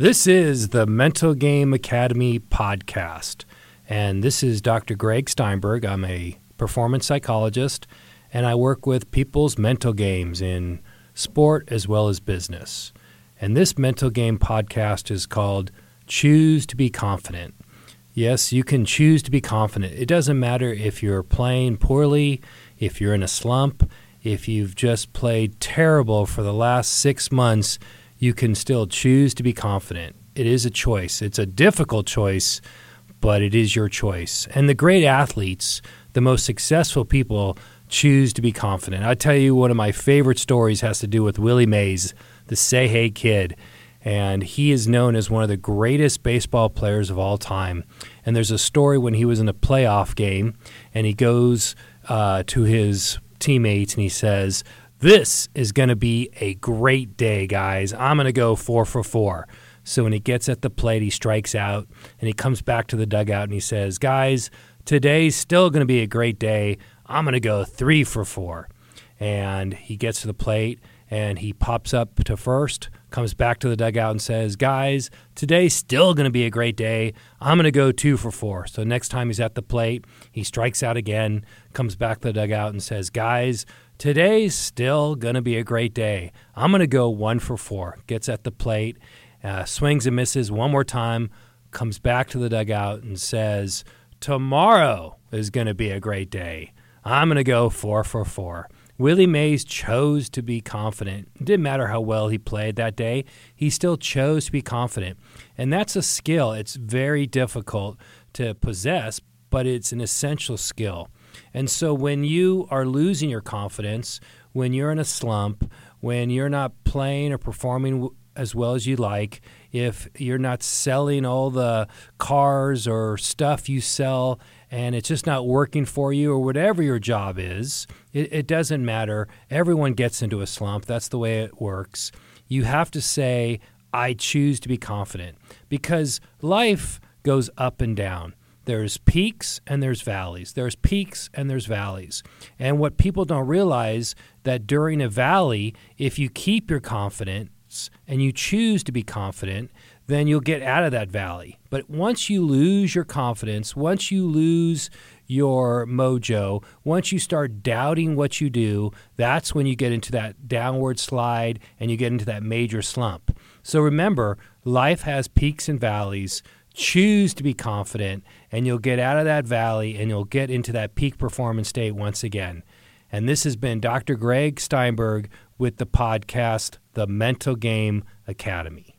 This is the Mental Game Academy podcast, and this is Dr. Greg Steinberg. I'm a performance psychologist, and I work with people's mental games in sport as well as business. And this mental game podcast is called Choose to Be Confident. Yes, you can choose to be confident. It doesn't matter if you're playing poorly, if you're in a slump, if you've just played terrible for the last six months, you can still choose to be confident. It is a choice. It's a difficult choice, but it is your choice. And the great athletes, the most successful people, choose to be confident. I tell you, one of my favorite stories has to do with Willie Mays, the Say Hey kid. And he is known as one of the greatest baseball players of all time. And there's a story when he was in a playoff game and he goes uh, to his teammates and he says, This is going to be a great day, guys. I'm going to go four for four. So when he gets at the plate, he strikes out and he comes back to the dugout and he says, Guys, today's still going to be a great day. I'm going to go three for four. And he gets to the plate and he pops up to first, comes back to the dugout and says, Guys, today's still going to be a great day. I'm going to go two for four. So next time he's at the plate, he strikes out again, comes back to the dugout and says, Guys, today's still going to be a great day. I'm going to go one for four. Gets at the plate, uh, swings and misses one more time, comes back to the dugout and says, Tomorrow is going to be a great day. I'm going to go four for four. Willie Mays chose to be confident. It didn't matter how well he played that day, he still chose to be confident. And that's a skill. It's very difficult to possess, but it's an essential skill. And so when you are losing your confidence, when you're in a slump, when you're not playing or performing as well as you like, if you're not selling all the cars or stuff you sell and it's just not working for you or whatever your job is, it, it doesn't matter. Everyone gets into a slump. That's the way it works. You have to say, I choose to be confident because life goes up and down. There's peaks and there's valleys. There's peaks and there's valleys. And what people don't realize that during a valley, if you keep your confidence and you choose to be confident, then you'll get out of that valley. But once you lose your confidence, once you lose your mojo, once you start doubting what you do, that's when you get into that downward slide and you get into that major slump. So remember, life has peaks and valleys. Choose to be confident, and you'll get out of that valley and you'll get into that peak performance state once again. And this has been Dr. Greg Steinberg with the podcast, The Mental Game Academy.